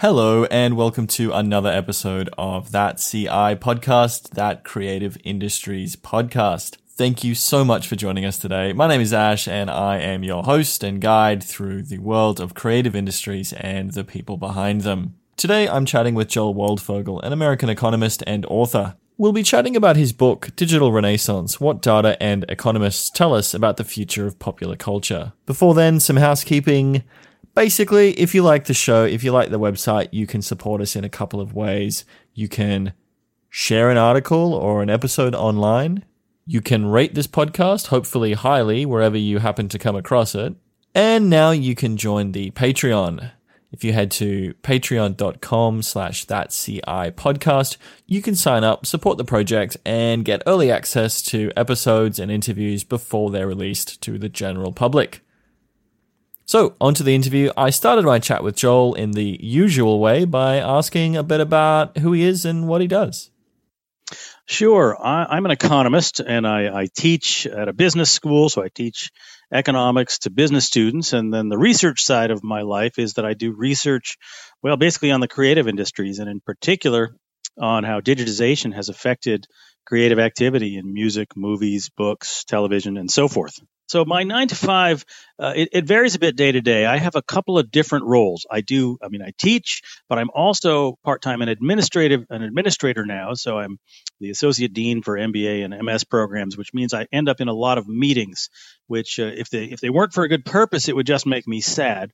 Hello, and welcome to another episode of That CI podcast, That Creative Industries podcast. Thank you so much for joining us today. My name is Ash, and I am your host and guide through the world of creative industries and the people behind them. Today, I'm chatting with Joel Waldfogel, an American economist and author. We'll be chatting about his book, Digital Renaissance What Data and Economists Tell Us About the Future of Popular Culture. Before then, some housekeeping. Basically, if you like the show, if you like the website, you can support us in a couple of ways. You can share an article or an episode online. You can rate this podcast, hopefully highly, wherever you happen to come across it. And now you can join the Patreon. If you head to patreon.com slash that CI podcast, you can sign up, support the project, and get early access to episodes and interviews before they're released to the general public. So, on to the interview. I started my chat with Joel in the usual way by asking a bit about who he is and what he does. Sure. I, am an economist and I, I, teach at a business school. So I teach economics to business students. And then the research side of my life is that I do research, well, basically on the creative industries and in particular on how digitization has affected creative activity in music, movies, books, television, and so forth. So my nine to five, uh, it, it, varies a bit day to day. I have a couple of different roles. I do, I mean, I teach, but I'm also part time an administrative an administrator now. So I'm the associate dean for MBA and MS programs, which means I end up in a lot of meetings. Which, uh, if they if they weren't for a good purpose, it would just make me sad.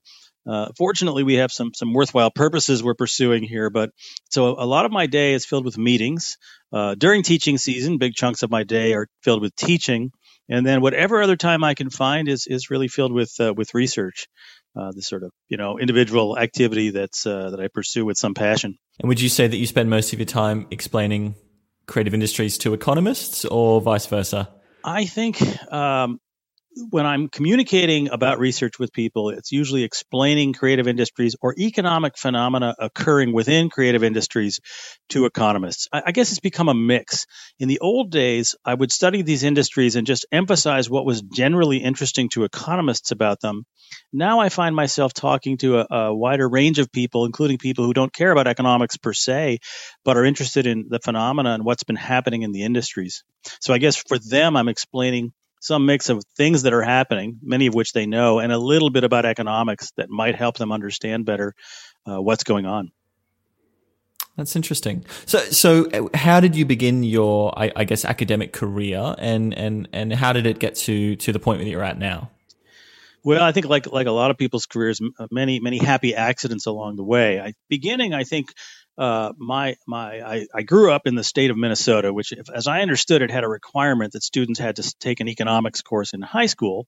Uh, fortunately, we have some some worthwhile purposes we're pursuing here. But so a lot of my day is filled with meetings. Uh, during teaching season, big chunks of my day are filled with teaching and then whatever other time I can find is is really filled with uh, with research, uh, the sort of you know individual activity that's uh, that I pursue with some passion. And would you say that you spend most of your time explaining creative industries to economists, or vice versa? I think um, when I'm communicating about research with people, it's usually explaining creative industries or economic phenomena occurring within creative industries to economists. I, guess it's become a mix. In the old days, I would study these industries and just emphasize what was generally interesting to economists about them. Now I find myself talking to a, a wider range of people, including people who don't care about economics per se, but are interested in the phenomena and what's been happening in the industries. So I guess for them, I'm explaining some mix of things that are happening, many of which they know, and a little bit about economics that might help them understand better uh, what's going on. That's interesting. So, so uh, how did you begin your, I, I, guess, academic career, and and and how did it get to to the point that you're at now? Well, I think like like a lot of people's careers, many many happy accidents along the way. I, beginning, I think uh, my my I, I, grew up in the state of Minnesota, which, if, as I understood it, had a requirement that students had to take an economics course in high school.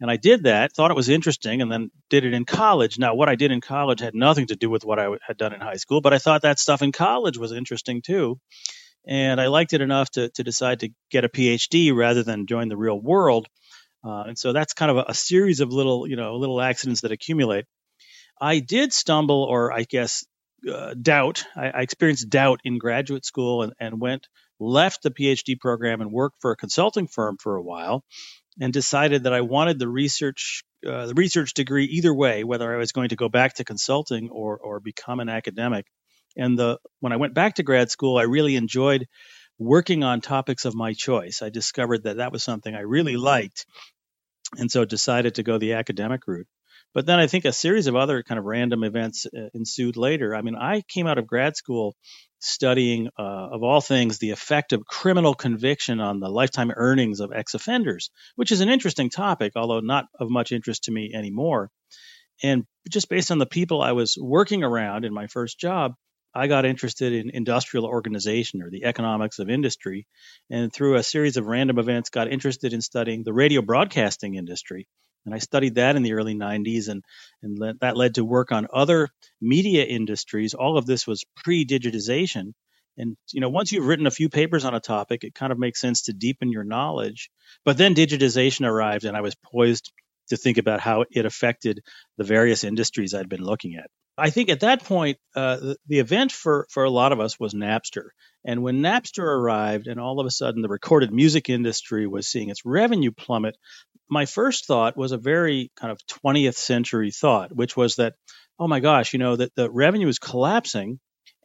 And I did that, thought it was interesting, and then did it in college. Now, what I did in college had nothing to do with what I had done in high school, but I thought that stuff in college was interesting too. And I liked it enough to, to decide to get a PhD rather than join the real world. Uh, and so that's kind of a, a series of little, you know, little accidents that accumulate. I did stumble, or I guess uh, doubt. I, I, experienced doubt in graduate school and, and went left the PhD program and worked for a consulting firm for a while, and decided that I wanted the research uh, the research degree either way, whether I was going to go back to consulting or or become an academic. And the when I went back to grad school, I really enjoyed working on topics of my choice. I discovered that that was something I really liked, and so decided to go the academic route. But then I think a series of other kind of random events uh, ensued later. I mean, I came out of grad school studying, uh, of all things, the effect of criminal conviction on the lifetime earnings of ex offenders, which is an interesting topic, although not of much interest to me anymore. And just based on the people I was working around in my first job, I got interested in industrial organization or the economics of industry, and through a series of random events, got interested in studying the radio broadcasting industry and I studied that in the early 90s, and, and le- that led to work on other media industries. All of this was pre digitization. And you know, once you've written a few papers on a topic, it kind of makes sense to deepen your knowledge. But then digitization arrived, and I was poised to think about how it affected the various industries I'd been looking at. I think at that point, uh, the, the, event for, for a lot of us was Napster. And when Napster arrived, and all of a sudden the recorded music industry was seeing its revenue plummet, my first thought was a very kind of 20th century thought, which was that, oh my gosh, you know, that the revenue is collapsing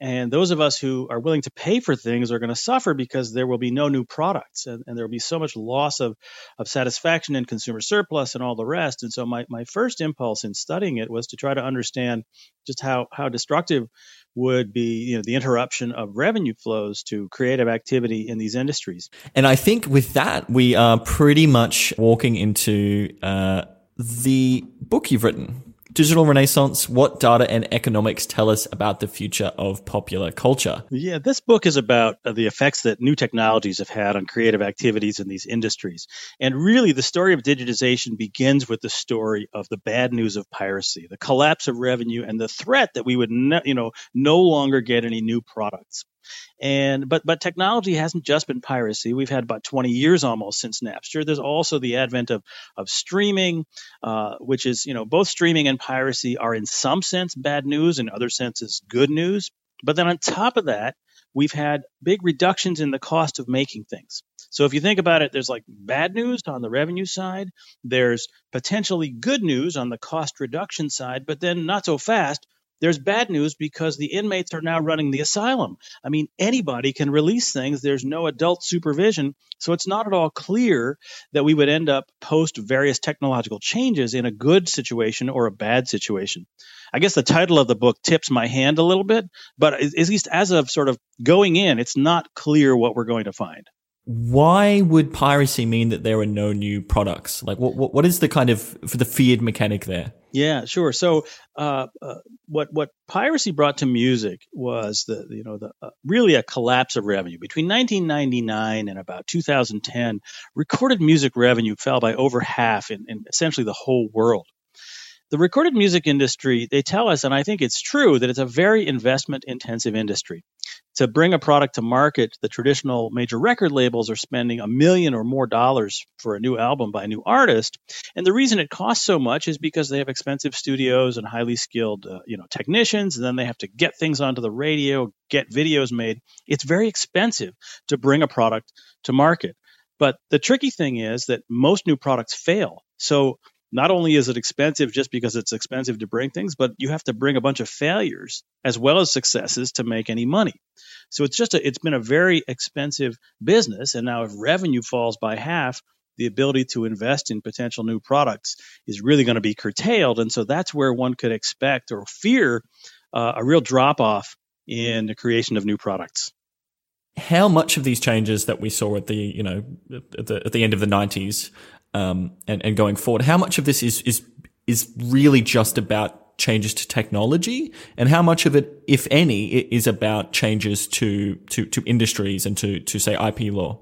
and those of us who are willing to pay for things are going to suffer because there will be no new products and, and there will be so much loss of, of satisfaction and consumer surplus and all the rest. And so my, my first impulse in studying it was to try to understand just how, how destructive would be you know the interruption of revenue flows to creative activity in these industries. And I think with that we are pretty much walking into uh, the book you've written Digital Renaissance What Data and Economics Tell Us About the Future of Popular Culture. Yeah, this book is about uh, the effects that new technologies have had on creative activities in these industries. And really, the story of digitization begins with the story of the bad news of piracy, the collapse of revenue, and the threat that we would ne- you know, no longer get any new products. And but but technology hasn't just been piracy. We've had about 20 years almost since Napster. There's also the advent of of streaming, uh, which is you know both streaming and piracy are in some sense bad news, in other senses good news. But then on top of that, we've had big reductions in the cost of making things. So if you think about it, there's like bad news on the revenue side, there's potentially good news on the cost reduction side, but then not so fast there's bad news because the inmates are now running the asylum. I mean, anybody can release things. There's no adult supervision. So it's not at all clear that we would end up post various technological changes in a good situation or a bad situation. I guess the title of the book tips my hand a little bit, but at least as of sort of going in, it's not clear what we're going to find why would piracy mean that there are no new products? Like, what what, is the kind of for the feared mechanic there? Yeah, sure. So, uh, uh, what what piracy brought to music was the you know the uh, really a collapse of revenue between 1999 and about 2010. Recorded music revenue fell by over half in, in essentially the whole world the recorded music industry, they tell us, and I think it's true, that it's a very investment intensive industry. To bring a product to market, the traditional major record labels are spending a million or more dollars for a new album by a new artist. And the reason it costs so much is because they have expensive studios and highly skilled, uh, you know, technicians, and then they have to get things onto the radio, get videos made. It's very expensive to bring a product to market. But the tricky thing is that most new products fail. So not only is it expensive just because it's expensive to bring things, but you have to bring a bunch of failures as well as successes to make any money. So it's just a, it's been a very expensive business. And now if revenue falls by half, the ability to invest in potential new products is really going to be curtailed. And so that's where one could expect or fear uh, a real drop off in the creation of new products how much of these changes that we saw at the you know at the, at the end of the 90s um, and, and going forward, how much of this is, is, is really just about changes to technology and how much of it, if any, is about changes to, to, to industries and to, to say IP law?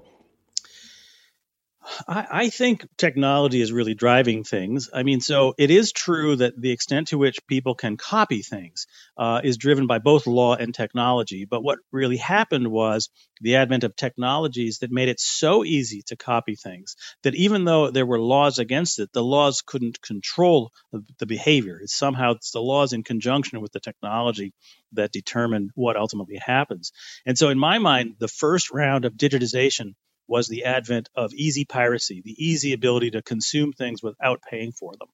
I, I, think technology is really driving things. I mean, so it is true that the extent to which people can copy things uh, is driven by both law and technology. But what really happened was the advent of technologies that made it so easy to copy things that even though there were laws against it, the laws couldn't control the, the behavior. It's somehow it's the laws in conjunction with the technology that determine what ultimately happens. And so, in my mind, the first round of digitization was the advent of easy piracy, the easy ability to consume things without paying for them.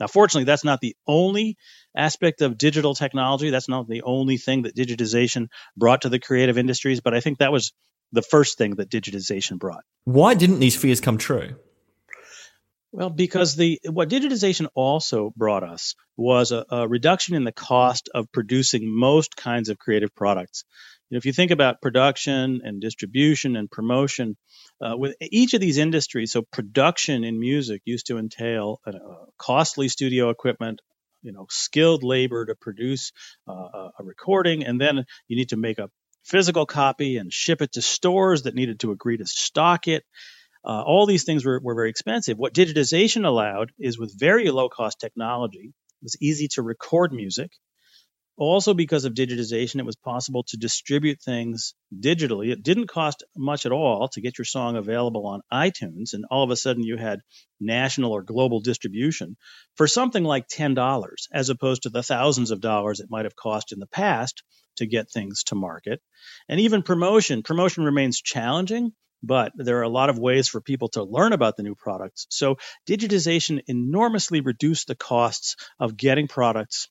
Now, fortunately, that's not the only aspect of digital technology. That's not the only thing that digitization brought to the creative industries, but I think that was the first thing that digitization brought. Why didn't these fears come true? Well, because the what digitization also brought us was a, a reduction in the cost of producing most kinds of creative products you know, if you think about production and distribution and promotion, uh, with each of these industries, so production in music used to entail a, a costly studio equipment, you know, skilled labor to produce uh, a recording, and then you need to make a physical copy and ship it to stores that needed to agree to stock it. Uh, all these things were, were very expensive. What digitization allowed is with very low cost technology, it was easy to record music also, because of digitization, it was possible to distribute things digitally. It didn't cost much at all to get your song available on iTunes, and all of a sudden you had national or global distribution for something like $10, as opposed to the thousands of dollars it might have cost in the past to get things to market. And even promotion, promotion remains challenging, but there are a lot of ways for people to learn about the new products. So digitization enormously reduced the costs of getting products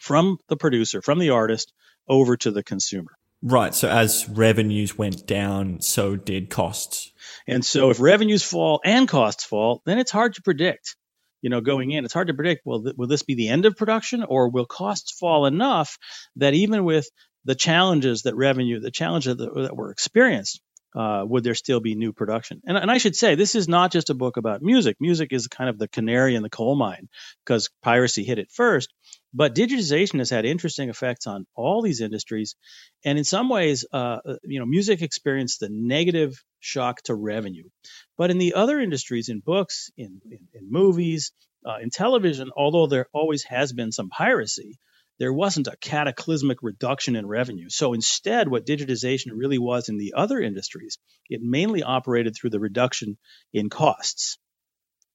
from the producer, from the artist, over to the consumer. Right. So as revenues went down, so did costs. And so if revenues fall and costs fall, then it's hard to predict. You know, going in, it's hard to predict. Will th- will this be the end of production, or will costs fall enough that even with the challenges that revenue, the challenges that, that were experienced, uh, would there still be new production? And, and, I should say, this is not just a book about music. Music is kind of the canary in the coal mine because piracy hit it first. But digitization has had interesting effects on all these industries, and in some ways, uh, uh, you know, music experienced the negative shock to revenue. But in the other industries, in books, in in, in movies, uh, in television, although there always has been some piracy, there wasn't a cataclysmic reduction in revenue. So instead, what digitization really was in the other industries, it mainly operated through the reduction in costs.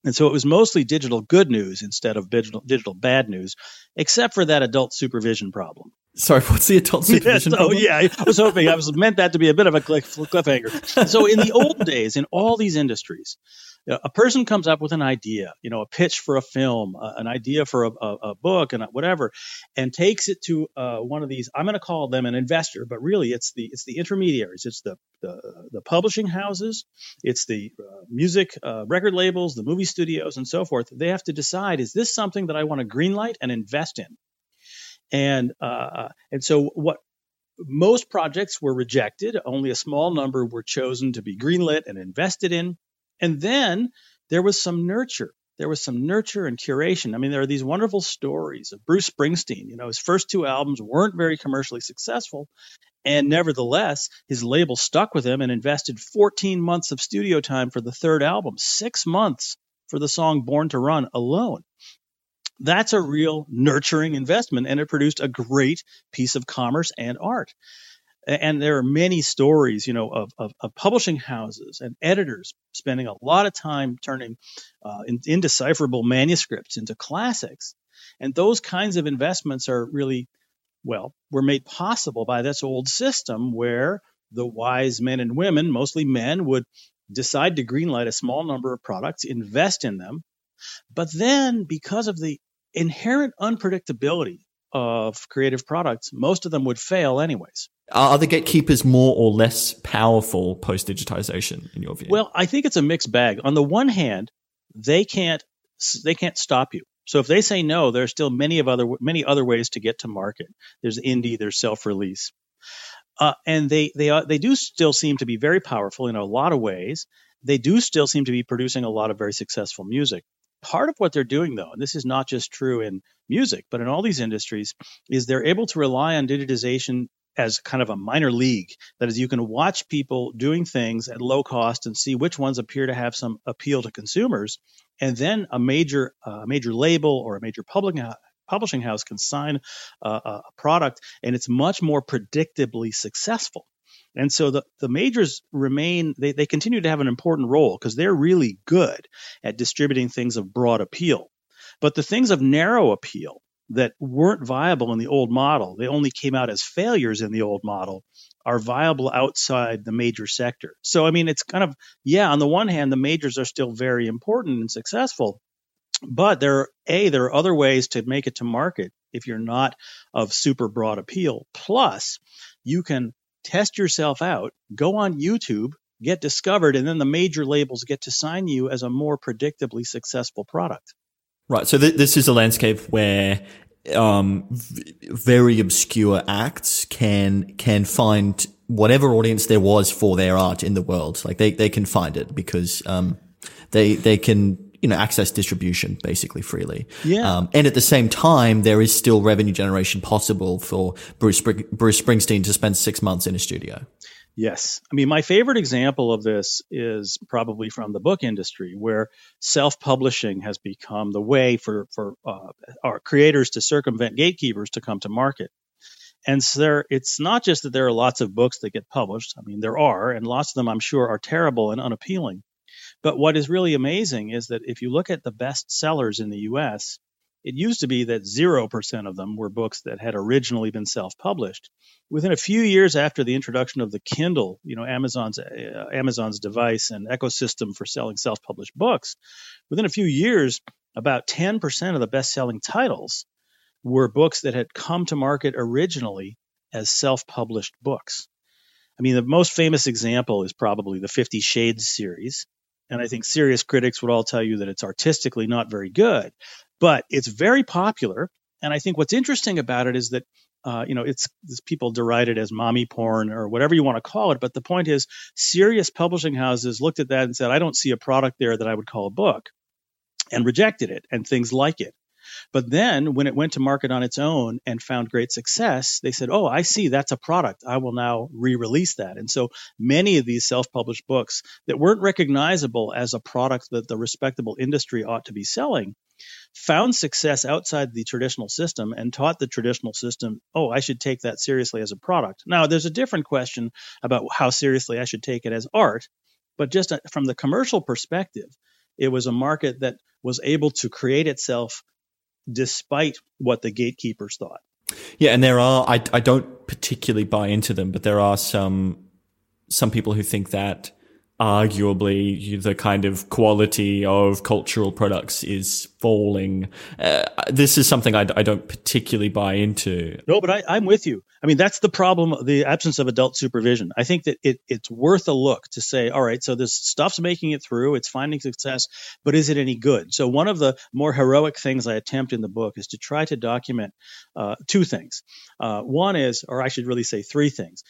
And so it was mostly digital good news instead of digital, digital bad news, except for that adult supervision problem. Sorry, what's the adult supervision? yes, oh, yeah, I was hoping I was meant that to be a bit of a cliffhanger. So in the old days, in all these industries, a person comes up with an idea, you know, a pitch for a film, uh, an idea for a, a, a, book, and whatever, and takes it to uh, one of these. I'm going to call them an investor, but really it's the it's the intermediaries. It's the the, the publishing houses, it's the uh, music uh, record labels, the movie studios, and so forth. They have to decide: is this something that I want to greenlight and invest in? And uh, and so what most projects were rejected. Only a small number were chosen to be greenlit and invested in. And then there was some nurture. There was some nurture and curation. I mean, there are these wonderful stories of Bruce Springsteen. You know, his first two albums weren't very commercially successful. And nevertheless, his label stuck with him and invested 14 months of studio time for the third album, six months for the song Born to Run alone. That's a real nurturing investment, and it produced a great piece of commerce and art and there are many stories, you know, of, of, of, publishing houses and editors spending a lot of time turning uh, in, indecipherable manuscripts into classics. And those kinds of investments are really, well, were made possible by this old system where the wise men and women, mostly men, would decide to greenlight a small number of products, invest in them. But then, because of the inherent unpredictability of creative products, most of them would fail anyways. Are the gatekeepers more or less powerful post digitization in your view? Well, I think it's a mixed bag. On the one hand, they can't they can't stop you. So if they say no, there are still many of other many other ways to get to market. There's indie, there's self release, uh, and they they they do still seem to be very powerful in a lot of ways. They do still seem to be producing a lot of very successful music. Part of what they're doing, though, and this is not just true in music, but in all these industries, is they're able to rely on digitization as kind of a minor league. That is, you can watch people doing things at low cost and see which ones appear to have some appeal to consumers, and then a major uh, major label or a major public publishing house can sign uh, a product, and it's much more predictably successful. And so the, the majors remain, they, they continue to have an important role because they're really good at distributing things of broad appeal. But the things of narrow appeal, that weren't viable in the old model, they only came out as failures in the old model, are viable outside the major sector. So, I mean, it's kind of, yeah, on the one hand, the majors are still very important and successful, but there are, A, there are other ways to make it to market if you're not of super broad appeal. Plus, you can test yourself out, go on YouTube, get discovered, and then the major labels get to sign you as a more predictably successful product. Right. So th- this is a landscape where um, v- very obscure acts can can find whatever audience there was for their art in the world. Like they, they can find it because um, they they can you know access distribution basically freely. Yeah. Um, and at the same time, there is still revenue generation possible for Bruce Bruce Springsteen to spend six months in a studio. Yes. I mean, my favorite example of this is probably from the book industry, where self publishing has become the way for, for uh, our creators to circumvent gatekeepers to come to market. And so there, it's not just that there are lots of books that get published. I mean, there are, and lots of them I'm sure are terrible and unappealing. But what is really amazing is that if you look at the best sellers in the US, It used to be that 0% of them were books that had originally been self published. Within a few years after the introduction of the Kindle, you know, Amazon's, uh, Amazon's device and ecosystem for selling self published books, within a few years, about 10% of the best selling titles were books that had come to market originally as self published books. I mean, the most famous example is probably the Fifty Shades series. And I think serious critics would all tell you that it's artistically not very good but it's very popular. And I think what's interesting about it is that uh, you know, it's, it's people deride it as mommy porn or whatever you want to call it. But the point is, serious publishing houses looked at that and said, I don't see a product there that I would call a book, and rejected it and things like it. But then when it went to market on its own and found great success, they said, Oh, I see that's a product. I will now re release that. And so many of these self published books that weren't recognizable as a product that the respectable industry ought to be selling found success outside the traditional system and taught the traditional system, oh, I should take that seriously as a product. Now, there's a different question about how seriously I should take it as art, but just uh, from the commercial perspective, it was a market that was able to create itself despite what the gatekeepers thought. Yeah, and there are I, I don't particularly buy into them, but there are some some people who think that arguably the kind of quality of cultural products is falling. Uh, this is something I, I, don't particularly buy into. No, but I, am with you. I mean, that's the problem, the absence of adult supervision. I think that it, it's worth a look to say, all right, so this stuff's making it through, it's finding success, but is it any good? So one of the more heroic things I attempt in the book is to try to document uh, two things. Uh, one is, or I should really say three things.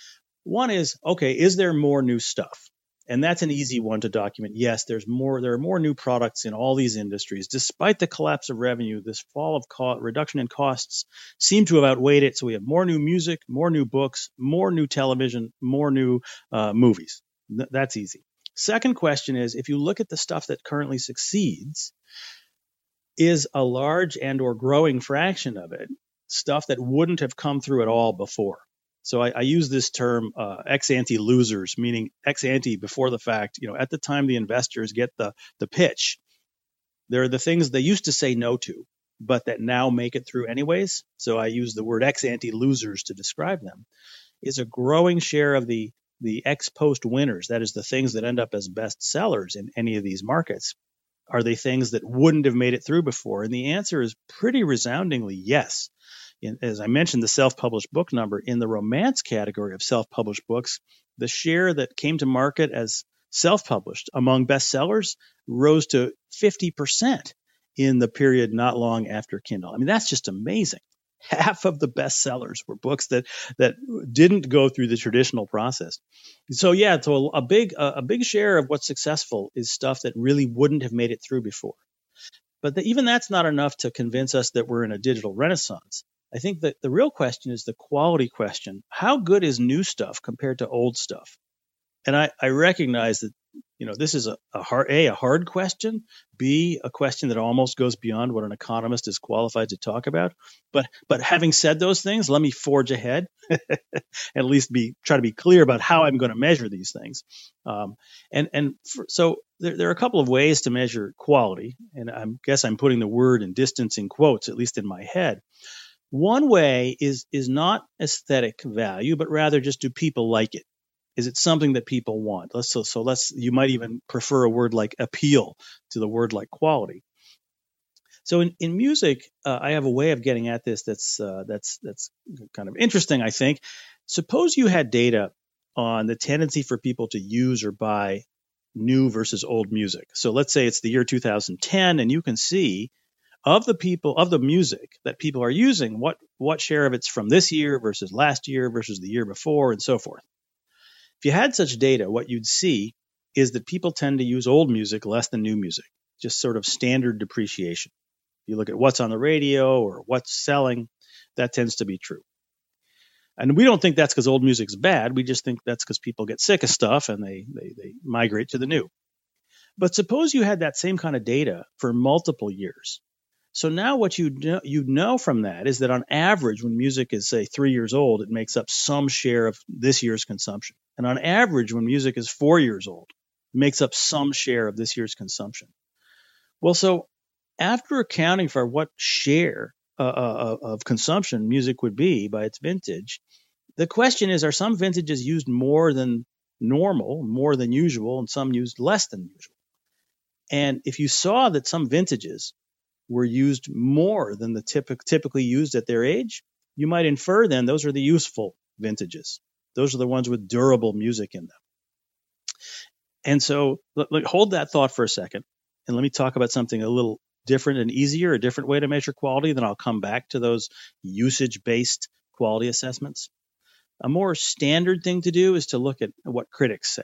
One is, okay, is there more new stuff? And that's an easy one to document. Yes, there's more. There are more new products in all these industries, despite the collapse of revenue. This fall of co- reduction in costs seem to have outweighed it. So we have more new music, more new books, more new television, more new uh, movies. Th- that's easy. Second question is: if you look at the stuff that currently succeeds, is a large and or growing fraction of it stuff that wouldn't have come through at all before? So I, I use this term uh, ex ante losers, meaning ex ante before the fact. You know, at the time the investors get the the pitch, there are the things they used to say no to, but that now make it through anyways. So I use the word ex ante losers to describe them. Is a growing share of the the ex post winners, that is the things that end up as best sellers in any of these markets, are they things that wouldn't have made it through before? And the answer is pretty resoundingly yes in, as I mentioned, the self published book number in the romance category of self published books, the share that came to market as self published among bestsellers rose to 50% in the period not long after Kindle. I mean, that's just amazing. Half of the bestsellers were books that that didn't go through the traditional process. So yeah, so a big a big share of what's successful is stuff that really wouldn't have made it through before. But the, even that's not enough to convince us that we're in a digital renaissance. I think that the real question is the quality question. How good is new stuff compared to old stuff? And I, I recognize that, you know, this is a, a hard, A, a hard question, B, a question that almost goes beyond what an economist is qualified to talk about. But, but having said those things, let me forge ahead at least be, try to be clear about how I'm going to measure these things. Um, and, and for, so there, there are a couple of ways to measure quality. And I guess I'm putting the word in quotes, at least in my head. One way is is not aesthetic value, but rather just do people like it? Is it something that people want? Let's so, so let's you might even prefer a word like appeal to the word like quality. So in, in music, uh, I have a way of getting at this that's uh, that's that's kind of interesting. I think. Suppose you had data on the tendency for people to use or buy new versus old music. So let's say it's the year 2010, and you can see of the people of the music that people are using, what what share of it's from this year versus last year versus the year before, and so forth. If you had such data, what you'd see is that people tend to use old music less than new music, just sort of standard depreciation. You look at what's on the radio or what's selling, that tends to be true. And we don't think that's because old music's bad. We just think that's because people get sick of stuff and they, they, they migrate to the new. But suppose you had that same kind of data for multiple years. So now what you know, you know from that is that on average, when music is say three years old, it makes up some share of this year's consumption. And on average, when music is four years old, it makes up some share of this year's consumption. Well, so after accounting for what share uh, uh, uh, of consumption music would be by its vintage, the question is are some vintages used more than normal, more than usual, and some used less than usual? And if you saw that some vintages were used more than the typic, typically used at their age, you might infer then those are the useful vintages. Those are the ones with durable music in them. And so hold that thought for a second and let me talk about something a little different and easier, a different way to measure quality. Then I'll come back to those usage based quality assessments. A more standard thing to do is to look at what critics say.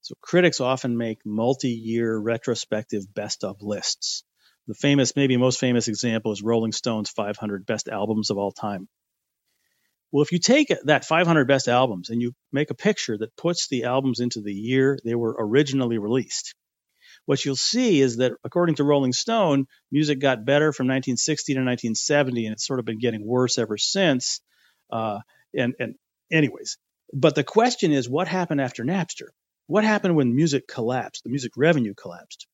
So critics often make multi-year retrospective best of lists. The famous, maybe most famous example is Rolling Stone's 500 best albums of all time. Well, if you take that 500 best albums and you make a picture that puts the albums into the year they were originally released, what you'll see is that according to Rolling Stone, music got better from 1960 to 1970, and it's sort of been getting worse ever since. Uh, and, and anyways, but the question is, what happened after Napster? What happened when music collapsed? The music revenue collapsed.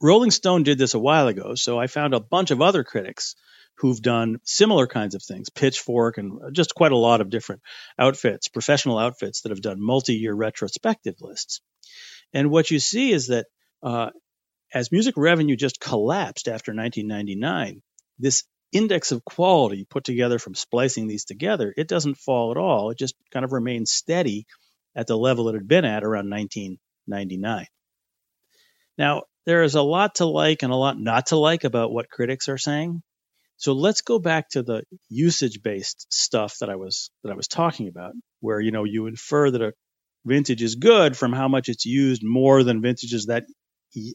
Rolling Stone did this a while ago, so I found a bunch of other critics who've done similar kinds of things, Pitchfork and just quite a lot of different outfits, professional outfits that have done multi-year retrospective lists. And what you see is that uh, as music revenue just collapsed after 1999, this index of quality put together from splicing these together, it doesn't fall at all. It just kind of remains steady at the level it had been at around 1999. Now, there is a lot to like and a lot not to like about what critics are saying. So let's go back to the usage-based stuff that I was that I was talking about, where you know you infer that a vintage is good from how much it's used more than vintages that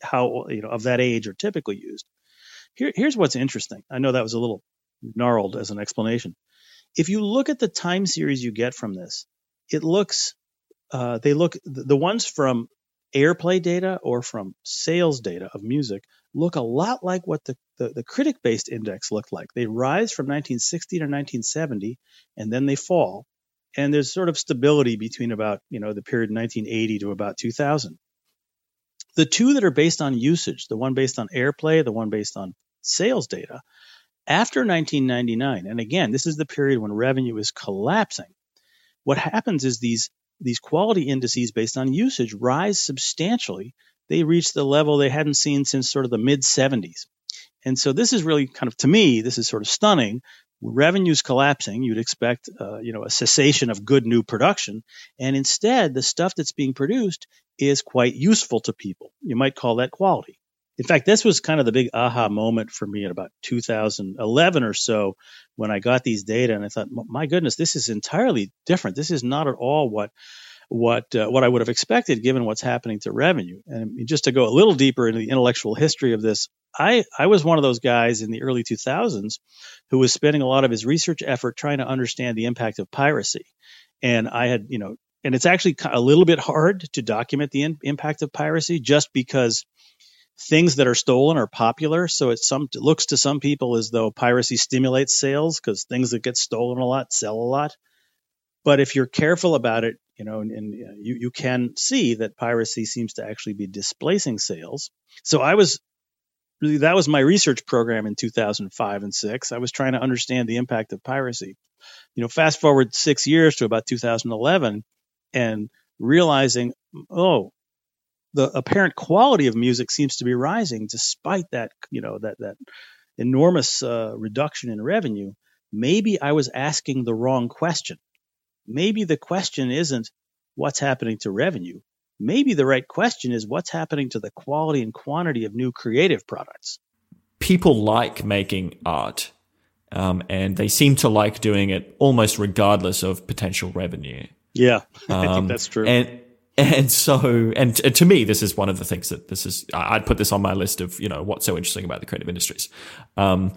how you know of that age are typically used. Here, here's what's interesting. I know that was a little gnarled as an explanation. If you look at the time series you get from this, it looks uh, they look the ones from airplay data or from sales data of music look a lot like what the, the, the critic based index looked like. They rise from 1960 to 1970 and then they fall. And there's sort of stability between about, you know, the period 1980 to about 2000. The two that are based on usage, the one based on airplay, the one based on sales data, after 1999, and again, this is the period when revenue is collapsing, what happens is these, these quality indices based on usage rise substantially. They reach the level they hadn't seen since sort of the mid 70s. And so this is really kind of, to me, this is sort of stunning. Revenues collapsing, you'd expect, uh, you know, a cessation of good new production, and instead, the stuff that's being produced is quite useful to people. You might call that quality. In fact, this was kind of the big aha moment for me at about 2011 or so when I got these data and I thought, my goodness, this is entirely different. This is not at all what what uh, what I would have expected given what's happening to revenue. And just to go a little deeper into the intellectual history of this, I I was one of those guys in the early 2000s who was spending a lot of his research effort trying to understand the impact of piracy. And I had, you know, and it's actually a little bit hard to document the in, impact of piracy just because things that are stolen are popular. So it, some, it looks to some people as though piracy stimulates sales because things that get stolen a lot sell a lot. But if you're careful about it, you know, and, and you, you can see that piracy seems to actually be displacing sales. So I was really, that was my research program in 2005 and six. I was trying to understand the impact of piracy. You know, fast forward six years to about 2011 and realizing, oh, the apparent quality of music seems to be rising despite that, you know, that that enormous uh, reduction in revenue. Maybe I was asking the wrong question. Maybe the question isn't what's happening to revenue. Maybe the right question is what's happening to the quality and quantity of new creative products. People like making art, um, and they seem to like doing it almost regardless of potential revenue. Yeah, I think um, that's true. And and so, and to me, this is one of the things that this is. I'd put this on my list of you know what's so interesting about the creative industries. Um,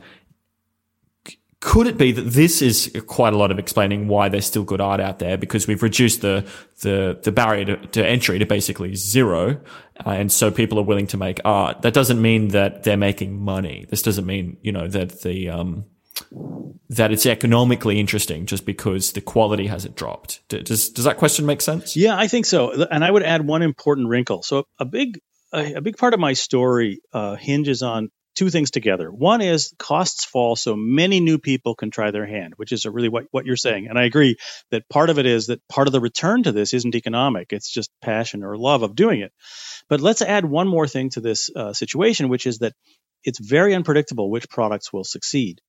could it be that this is quite a lot of explaining why there's still good art out there because we've reduced the the, the barrier to, to entry to basically zero, uh, and so people are willing to make art. That doesn't mean that they're making money. This doesn't mean you know that the um, that it's economically interesting just because the quality hasn't dropped. Does does that question make sense? Yeah, I think so. And I would add one important wrinkle. So a big a, big part of my story uh, hinges on two things together. One is costs fall so many new people can try their hand, which is really what, what you're saying. And I agree that part of it is that part of the return to this isn't economic, it's just passion or love of doing it. But let's add one more thing to this uh, situation, which is that it's very unpredictable which products will succeed.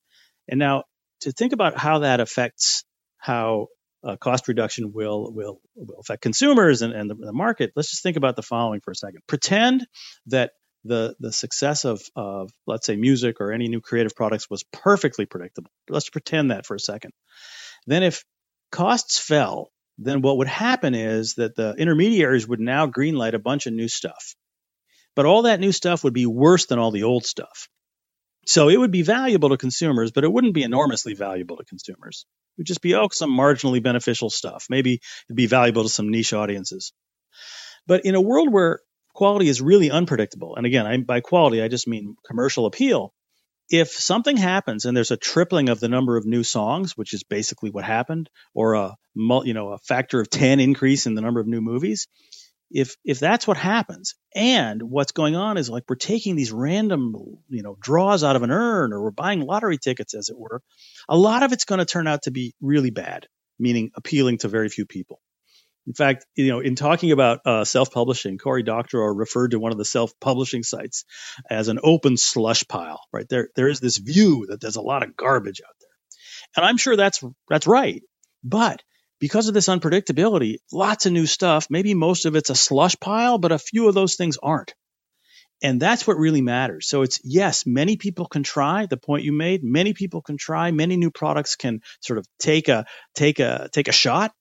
And now to think about how that affects how uh, cost reduction will will will affect consumers and, and the, the, market. Let's just think about the following for a second. Pretend that the the success of of let's say music or any new creative products was perfectly predictable. Let's pretend that for a second. Then if costs fell, then what would happen is that the intermediaries would now greenlight a bunch of new stuff. But all that new stuff would be worse than all the old stuff. So it would be valuable to consumers, but it wouldn't be enormously valuable to consumers. It would just be, oh, some marginally beneficial stuff. Maybe it'd be valuable to some niche audiences. But in a world where quality is really unpredictable, and again, I, by quality, I just mean commercial appeal. If something happens and there's a tripling of the number of new songs, which is basically what happened, or a you know a factor of 10 increase in the number of new movies, if if that's what happens and what's going on is like we're taking these random you know draws out of an urn or we're buying lottery tickets as it were a lot of it's going to turn out to be really bad meaning appealing to very few people. In fact you know in talking about uh, self-publishing cory doctorow referred to one of the self-publishing sites as an open slush pile right? There there is this view that there's a lot of garbage out there. And i'm sure that's that's right but because of this unpredictability, lots of new stuff. Maybe most of it's a slush pile, but a few of those things aren't. And that's what really matters. So it's yes, many people can try the point you made. Many people can try. Many new products can sort of take a take a take a shot.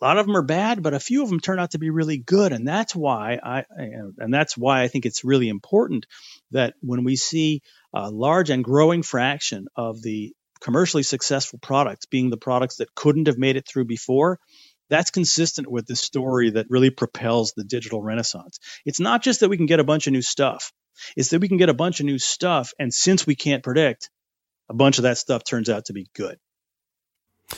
A lot of them are bad, but a few of them turn out to be really good, and that's why I and that's why I think it's really important that when we see a large and growing fraction of the commercially successful products being the products that couldn't have made it through before, that's consistent with the story that really propels the digital renaissance. It's not just that we can get a bunch of new stuff, it's that we can get a bunch of new stuff. And since we can't predict, a bunch of that stuff turns out to be good.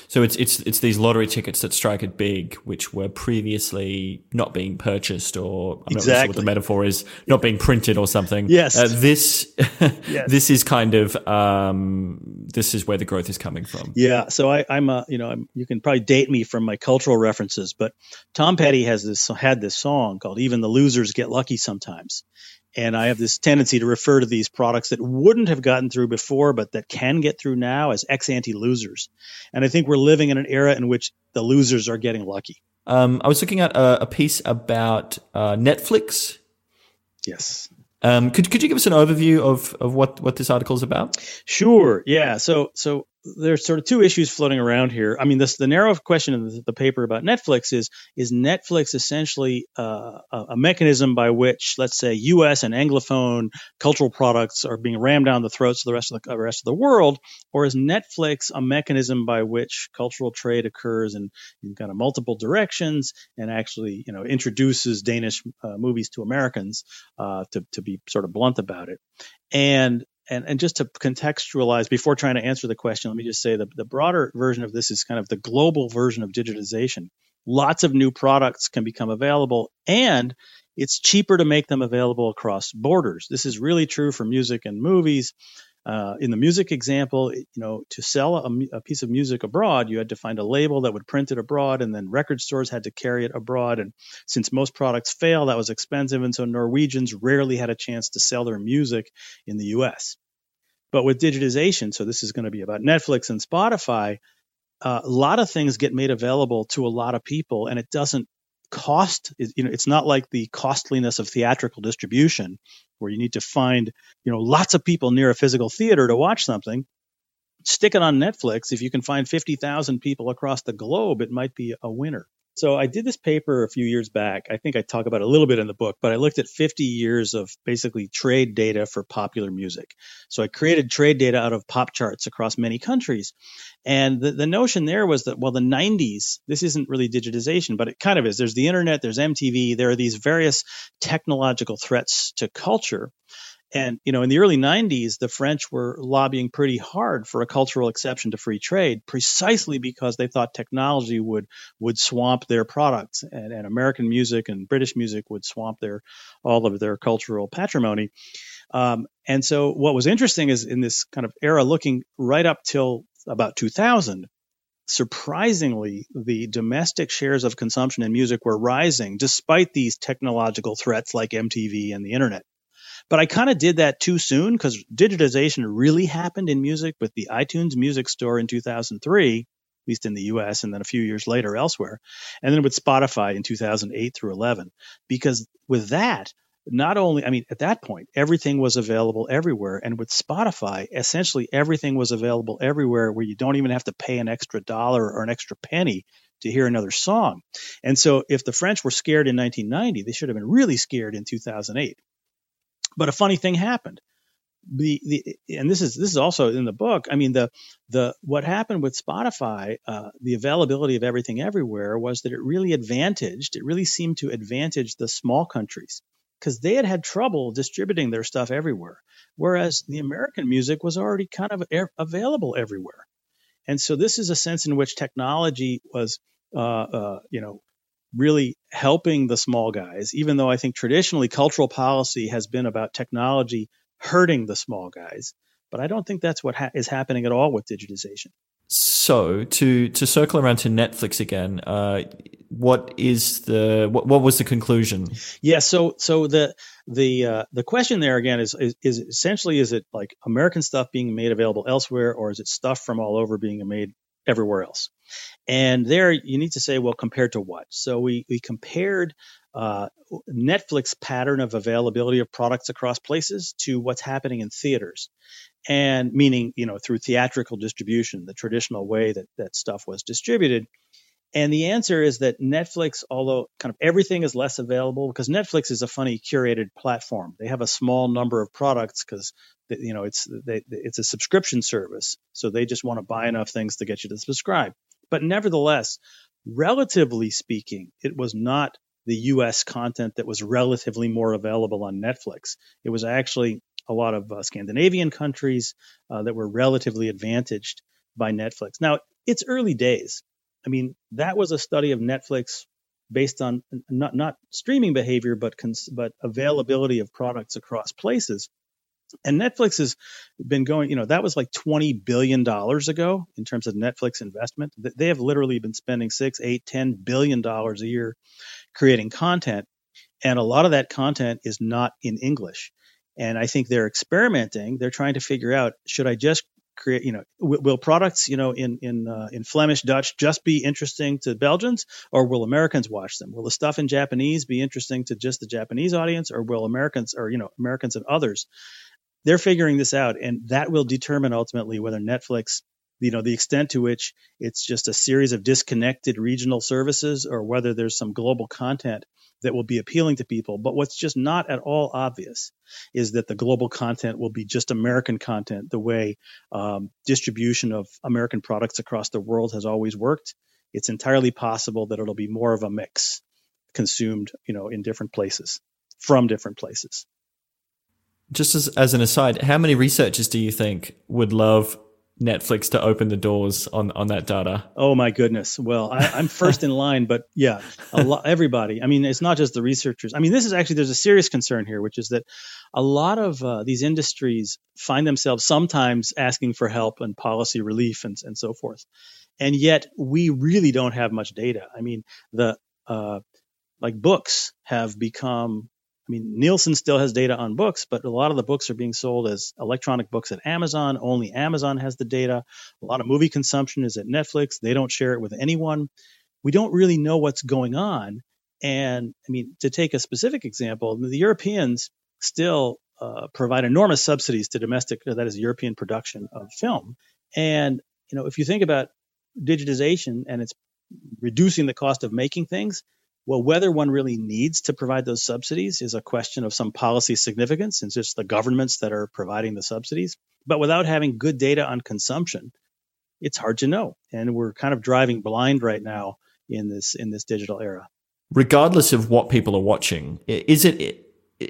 So it's it's it's these lottery tickets that strike it big, which were previously not being purchased, or I'm exactly. not sure what the metaphor is, not being printed or something. Yes, uh, this yes. this is kind of um, this is where the growth is coming from. Yeah, so I, am a you know I'm, you can probably date me from my cultural references, but Tom Petty has this had this song called "Even the Losers Get Lucky Sometimes," And I have this tendency to refer to these products that wouldn't have gotten through before, but that can get through now as ex ante losers. And I think we're living in an era in which the losers are getting lucky. Um, I was looking at a, a piece about uh, Netflix. Yes. Um, could could you give us an overview of, of what, what this article is about? Sure. Yeah. So so there's sort of two issues floating around here. I mean, this the narrow question in the, the paper about Netflix is is Netflix essentially uh, a, mechanism by which, let's say, U.S. and Anglophone cultural products are being rammed down the throats of the rest of the rest of the world, or is Netflix a mechanism by which cultural trade occurs in, in kind of multiple directions and actually, you know, introduces Danish uh, movies to Americans uh, to to be sort of blunt about it, and and, and just to contextualize before trying to answer the question, let me just say the, the broader version of this is kind of the global version of digitization. Lots of new products can become available and it's cheaper to make them available across borders. This is really true for music and movies. Uh, in the music example, you know, to sell a, a, piece of music abroad, you had to find a label that would print it abroad, and then record stores had to carry it abroad. And since most products fail, that was expensive, and so Norwegians rarely had a chance to sell their music in the U.S. But with digitization, so this is going to be about Netflix and Spotify. Uh, a lot of things get made available to a lot of people, and it doesn't cost is, you know it's not like the costliness of theatrical distribution where you need to find you know lots of people near a physical theater to watch something. Stick it on netflix. If you can find 50,000 people across the globe it might be a winner so I did this paper a few years back. I think I talk about a little bit in the book, but I looked at 50 years of basically trade data for popular music. So I created trade data out of pop charts across many countries. And the, the notion there was that, well, the 90s, this isn't really digitization, but it kind of is. There's the internet, there's MTV, there are these various technological threats to culture. And, you know, in the early 90s, the French were lobbying pretty hard for a cultural exception to free trade precisely because they thought technology would, would swamp their products and, and American music and British music would swamp their, all of their cultural patrimony. Um, and so what was interesting is in this kind of era, looking right up till about 2000, surprisingly, the domestic shares of consumption in music were rising despite these technological threats like MTV and the internet. But I kind of did that too soon because digitization really happened in music with the iTunes Music Store in 2003, at least in the US, and then a few years later elsewhere, and then with Spotify in 2008 through 11. Because with that, not only, I mean, at that point, everything was available everywhere. And with Spotify, essentially everything was available everywhere where you don't even have to pay an extra dollar or an extra penny to hear another song. And so if the French were scared in 1990, they should have been really scared in 2008. But a funny thing happened. The, the and this is this is also in the book. I mean the the what happened with Spotify, uh, the availability of everything everywhere was that it really advantaged. It really seemed to advantage the small countries because they had had trouble distributing their stuff everywhere, whereas the American music was already kind of available everywhere. And so this is a sense in which technology was, uh, uh, you know, really helping the small guys, even though I think traditionally cultural policy has been about technology hurting the small guys. But I don't think that's what ha- is happening at all with digitization. So to to circle around to Netflix again, uh, what is the what, what was the conclusion? Yeah, so so the the uh, the question there again is, is, is essentially is it like American stuff being made available elsewhere, or is it stuff from all over being made everywhere else? And there you need to say, well, compared to what? So we we compared uh, Netflix pattern of availability of products across places to what's happening in theaters and meaning you know through theatrical distribution the traditional way that that stuff was distributed and the answer is that netflix although kind of everything is less available because netflix is a funny curated platform they have a small number of products because you know it's they, it's a subscription service so they just want to buy enough things to get you to subscribe but nevertheless relatively speaking it was not the US content that was relatively more available on Netflix. It was actually a lot of uh, Scandinavian countries uh, that were relatively advantaged by Netflix. Now, it's early days. I mean, that was a study of Netflix based on not not streaming behavior, but cons- but availability of products across places. And Netflix has been going, you know, that was like twenty billion dollars ago in terms of Netflix investment. They have literally been spending six, eight, ten billion dollars a year creating content, and a lot of that content is not in English. And I think they're experimenting. They're trying to figure out should I just create, you know, w- will products, you know, in in uh, in Flemish Dutch just be interesting to Belgians, or will Americans watch them? Will the stuff in Japanese be interesting to just the Japanese audience, or will Americans, or you know, Americans and others? They're figuring this out, and that will determine ultimately whether Netflix you know the extent to which it's just a series of disconnected regional services or whether there's some global content that will be appealing to people. But what's just not at all obvious is that the global content will be just American content, the way um, distribution of American products across the world has always worked. It's entirely possible that it'll be more of a mix consumed, you know, in different places from different places. Just as, as an aside, how many researchers do you think would love Netflix to open the doors on on that data? Oh my goodness! Well, I, am first in line, but yeah, a lot, everybody. I mean, it's not just the researchers. I mean, this is actually there's a serious concern here, which is that a lot of uh, these industries find themselves sometimes asking for help and policy relief and and so forth, and yet we really don't have much data. I mean, the uh, like books have become I mean, Nielsen still has data on books, but a lot of the books are being sold as electronic books at Amazon. Only Amazon has the data. A lot of movie consumption is at Netflix. They don't share it with anyone. We don't really know what's going on. And I mean, to take a specific example, the Europeans still uh, provide enormous subsidies to domestic, that is, European production of film. And, you know, if you think about digitization and it's reducing the cost of making things, well, whether one really needs to provide those subsidies is a question of some policy significance, since it's the governments that are providing the subsidies. But without having good data on consumption, it's hard to know. And we're kind of driving blind right now in this in this digital era. Regardless of what people are watching, is it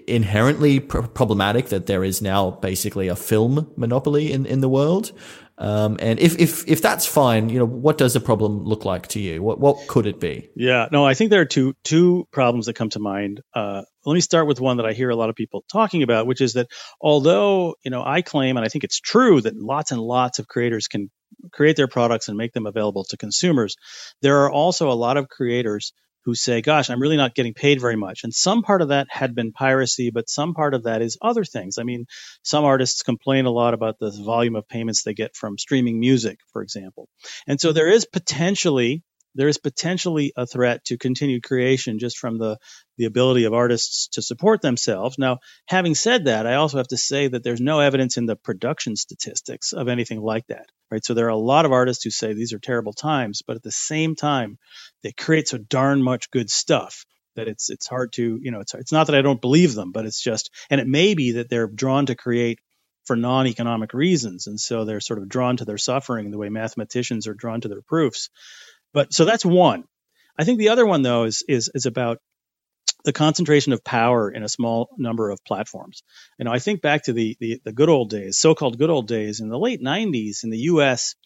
inherently problematic that there is now basically a film monopoly in, in the world? Um, and if, if if that's fine, you know, what does the problem look like to you? What what could it be? Yeah, no, I think there are two two problems that come to mind. Uh, let me start with one that I hear a lot of people talking about, which is that although you know I claim and I think it's true that lots and lots of creators can create their products and make them available to consumers, there are also a lot of creators who say, gosh, I'm really not getting paid very much. And some part of that had been piracy, but some part of that is other things. I mean, some artists complain a lot about the volume of payments they get from streaming music, for example. And so there is potentially there is potentially a threat to continued creation just from the, the ability of artists to support themselves. Now, having said that, I also have to say that there's no evidence in the production statistics of anything like that, right? So there are a lot of artists who say these are terrible times, but at the same time, they create so darn much good stuff that it's it's hard to, you know, it's it's not that I don't believe them, but it's just, and it may be that they're drawn to create for non-economic reasons, and so they're sort of drawn to their suffering the way mathematicians are drawn to their proofs. But so that's one. I think the other one though is is is about the concentration of power in a small number of platforms. You know, I think back to the the, the good old days, so-called good old days in the late '90s in the U.S.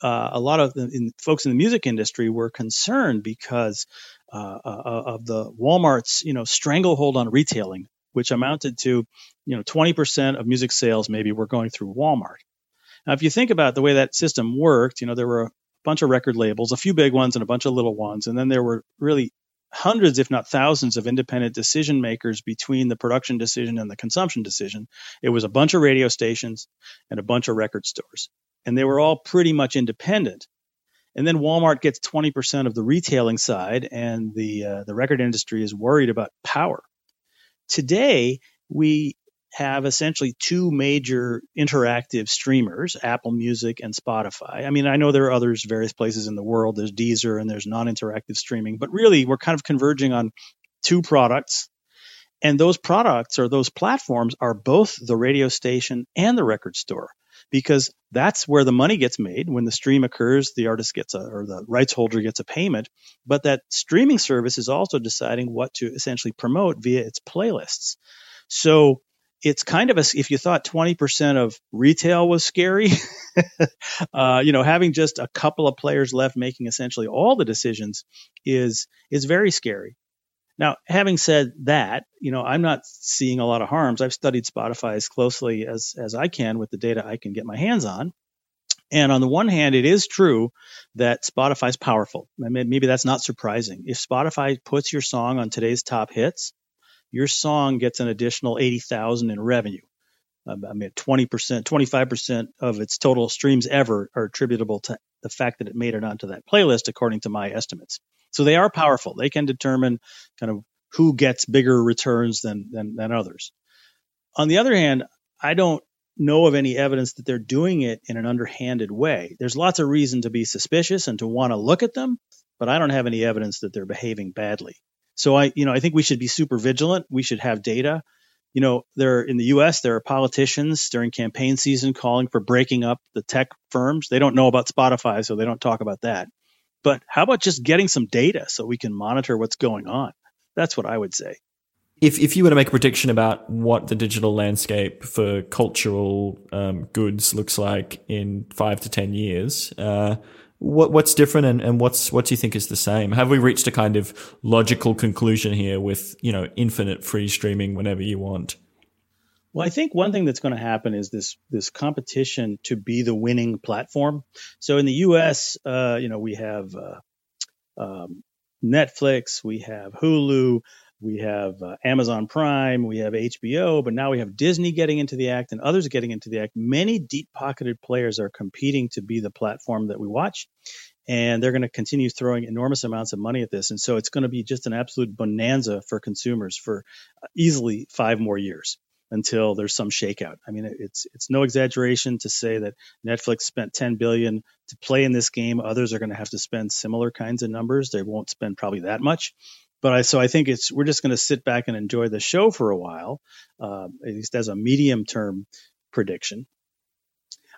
Uh, a lot of the in, folks in the music industry were concerned because uh, uh, of the Walmart's you know stranglehold on retailing, which amounted to you know 20% of music sales maybe were going through Walmart. Now, if you think about the way that system worked, you know there were bunch of record labels, a few big ones and a bunch of little ones. And then there were really hundreds, if not thousands, of independent decision makers between the production decision and the consumption decision. It was a bunch of radio stations and a bunch of record stores. And they were all pretty much independent. And then Walmart gets 20% of the retailing side, and the uh, the record industry is worried about power. Today, we have essentially two major interactive streamers, Apple Music and Spotify. I mean, I know there are others, various places in the world. There's Deezer and there's non interactive streaming, but really we're kind of converging on two products. And those products or those platforms are both the radio station and the record store because that's where the money gets made. When the stream occurs, the artist gets a, or the rights holder gets a payment. But that streaming service is also deciding what to essentially promote via its playlists. So it's kind of a if you thought 20% of retail was scary uh, you know having just a couple of players left making essentially all the decisions is is very scary now having said that you know i'm not seeing a lot of harms i've studied spotify as closely as as i can with the data i can get my hands on and on the one hand, it is true that Spotify is powerful. I mean, maybe that's not surprising. If Spotify puts your song on today's top hits, your song gets an additional 80,000 in revenue. Um, I mean, 20%, 25% of its total streams ever are attributable to the fact that it made it onto that playlist, according to my estimates. So they are powerful. They can determine kind of who gets bigger returns than, than, than others. On the other hand, I don't know of any evidence that they're doing it in an underhanded way. There's lots of reason to be suspicious and to want to look at them, but I don't have any evidence that they're behaving badly. So I, you know, I think we should be super vigilant. We should have data. You know, there in the U.S. there are politicians during campaign season calling for breaking up the tech firms. They don't know about Spotify, so they don't talk about that. But how about just getting some data so we can monitor what's going on? That's what I would say. If if you were to make a prediction about what the digital landscape for cultural um, goods looks like in five to ten years, uh, what, what's different and, and what's what do you think is the same? Have we reached a kind of logical conclusion here with you know infinite free streaming whenever you want? Well, I think one thing that's going to happen is this this competition to be the winning platform. So in the U.S., uh, you know, we have uh, um, Netflix, we have Hulu, we have uh, Amazon Prime, we have HBO, but now we have Disney getting into the act and others getting into the act. Many deep pocketed players are competing to be the platform that we watch. And they're going to continue throwing enormous amounts of money at this. And so it's going to be just an absolute bonanza for consumers for uh, easily five more years until there's some shakeout. I mean, it's it's no exaggeration to say that Netflix spent 10 billion to play in this game. Others are going to have to spend similar kinds of numbers. They won't spend probably that much, but I so I think it's we're just going to sit back and enjoy the show for a while, uh, at least as a medium term prediction.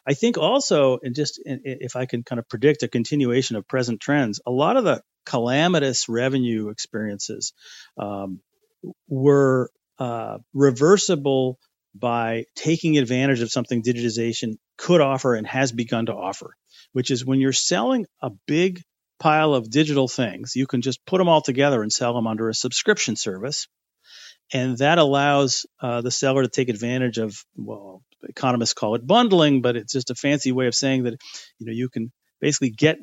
I think also, and just if I can kind of predict a continuation of present trends, a lot of the calamitous revenue experiences um, were uh, reversible by taking advantage of something digitization could offer and has begun to offer, which is when you're selling a big pile of digital things, you can just put them all together and sell them under a subscription service. And that allows uh, the seller to take advantage of, well, economists call it bundling, but it's just a fancy way of saying that, you know, you can basically get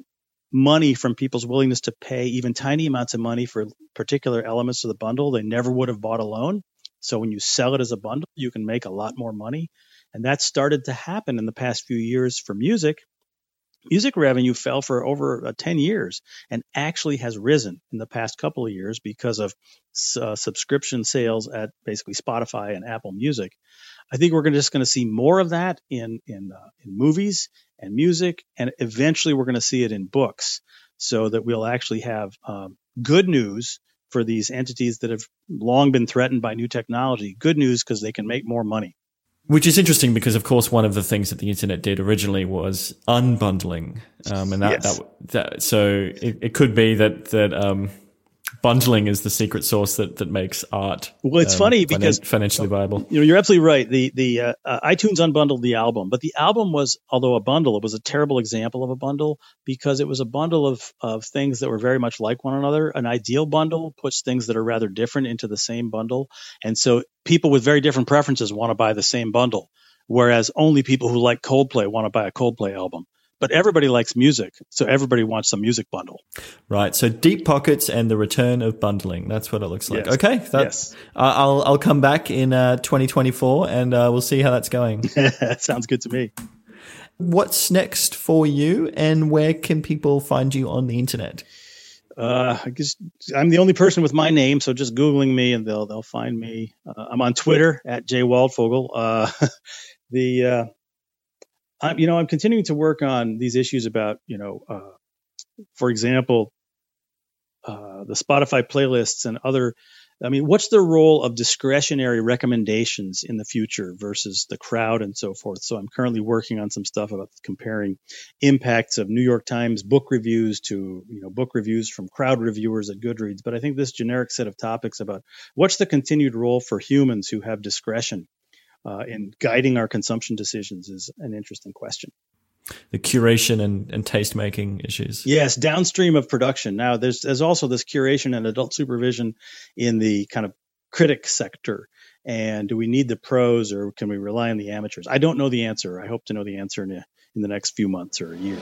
money from people's willingness to pay even tiny amounts of money for particular elements of the bundle they never would have bought alone. So when you sell it as a bundle, you can make a lot more money. And that started to happen in the past few years for music. Music revenue fell for over uh, 10 years and actually has risen in the past couple of years because of uh, subscription sales at basically Spotify and Apple Music. I think we're just going to see more of that in in, uh, in movies and music, and eventually we're going to see it in books, so that we'll actually have um, good news for these entities that have long been threatened by new technology. Good news because they can make more money. Which is interesting because, of course, one of the things that the internet did originally was unbundling, um, and that, yes. that, that so it, it, could be that that um, bundling is the secret sauce that that makes art. Well, it's um, funny because financially viable. You know, you're absolutely right. The the uh, uh, iTunes unbundled the album, but the album was, although a bundle, it was a terrible example of a bundle because it was a bundle of of things that were very much like one another. An ideal bundle puts things that are rather different into the same bundle, and so people with very different preferences want to buy the same bundle. Whereas only people who like Coldplay want to buy a Coldplay album but everybody likes music, so everybody wants a music bundle. Right. So deep pockets and the return of bundling. That's what it looks like. Yes. Okay. yes. Uh, I'll I'll come back in uh, 2024 and uh, we'll see how that's going. Sounds good to me. What's next for you, and where can people find you on the internet? Uh, I guess I'm the only person with my name, so just googling me and they'll they'll find me. Uh, I'm on Twitter at Jay Waldfogel. Uh, the uh, I'm, you know, I'm continuing to work on these issues about, you know, uh, for example, uh, the Spotify playlists and other. I mean, what's the role of discretionary recommendations in the future versus the crowd and so forth? So I'm currently working on some stuff about comparing impacts of New York Times book reviews to, you know, book reviews from crowd reviewers at Goodreads. But I think this generic set of topics about what's the continued role for humans who have discretion uh, in guiding our consumption decisions is an interesting question. The curation and, and taste making issues. Yes, downstream of production. Now, there's there's also this curation and adult supervision in the kind of critic sector. And do we need the pros or can we rely on the amateurs? I don't know the answer. I hope to know the answer in, a, in the next few months or a year.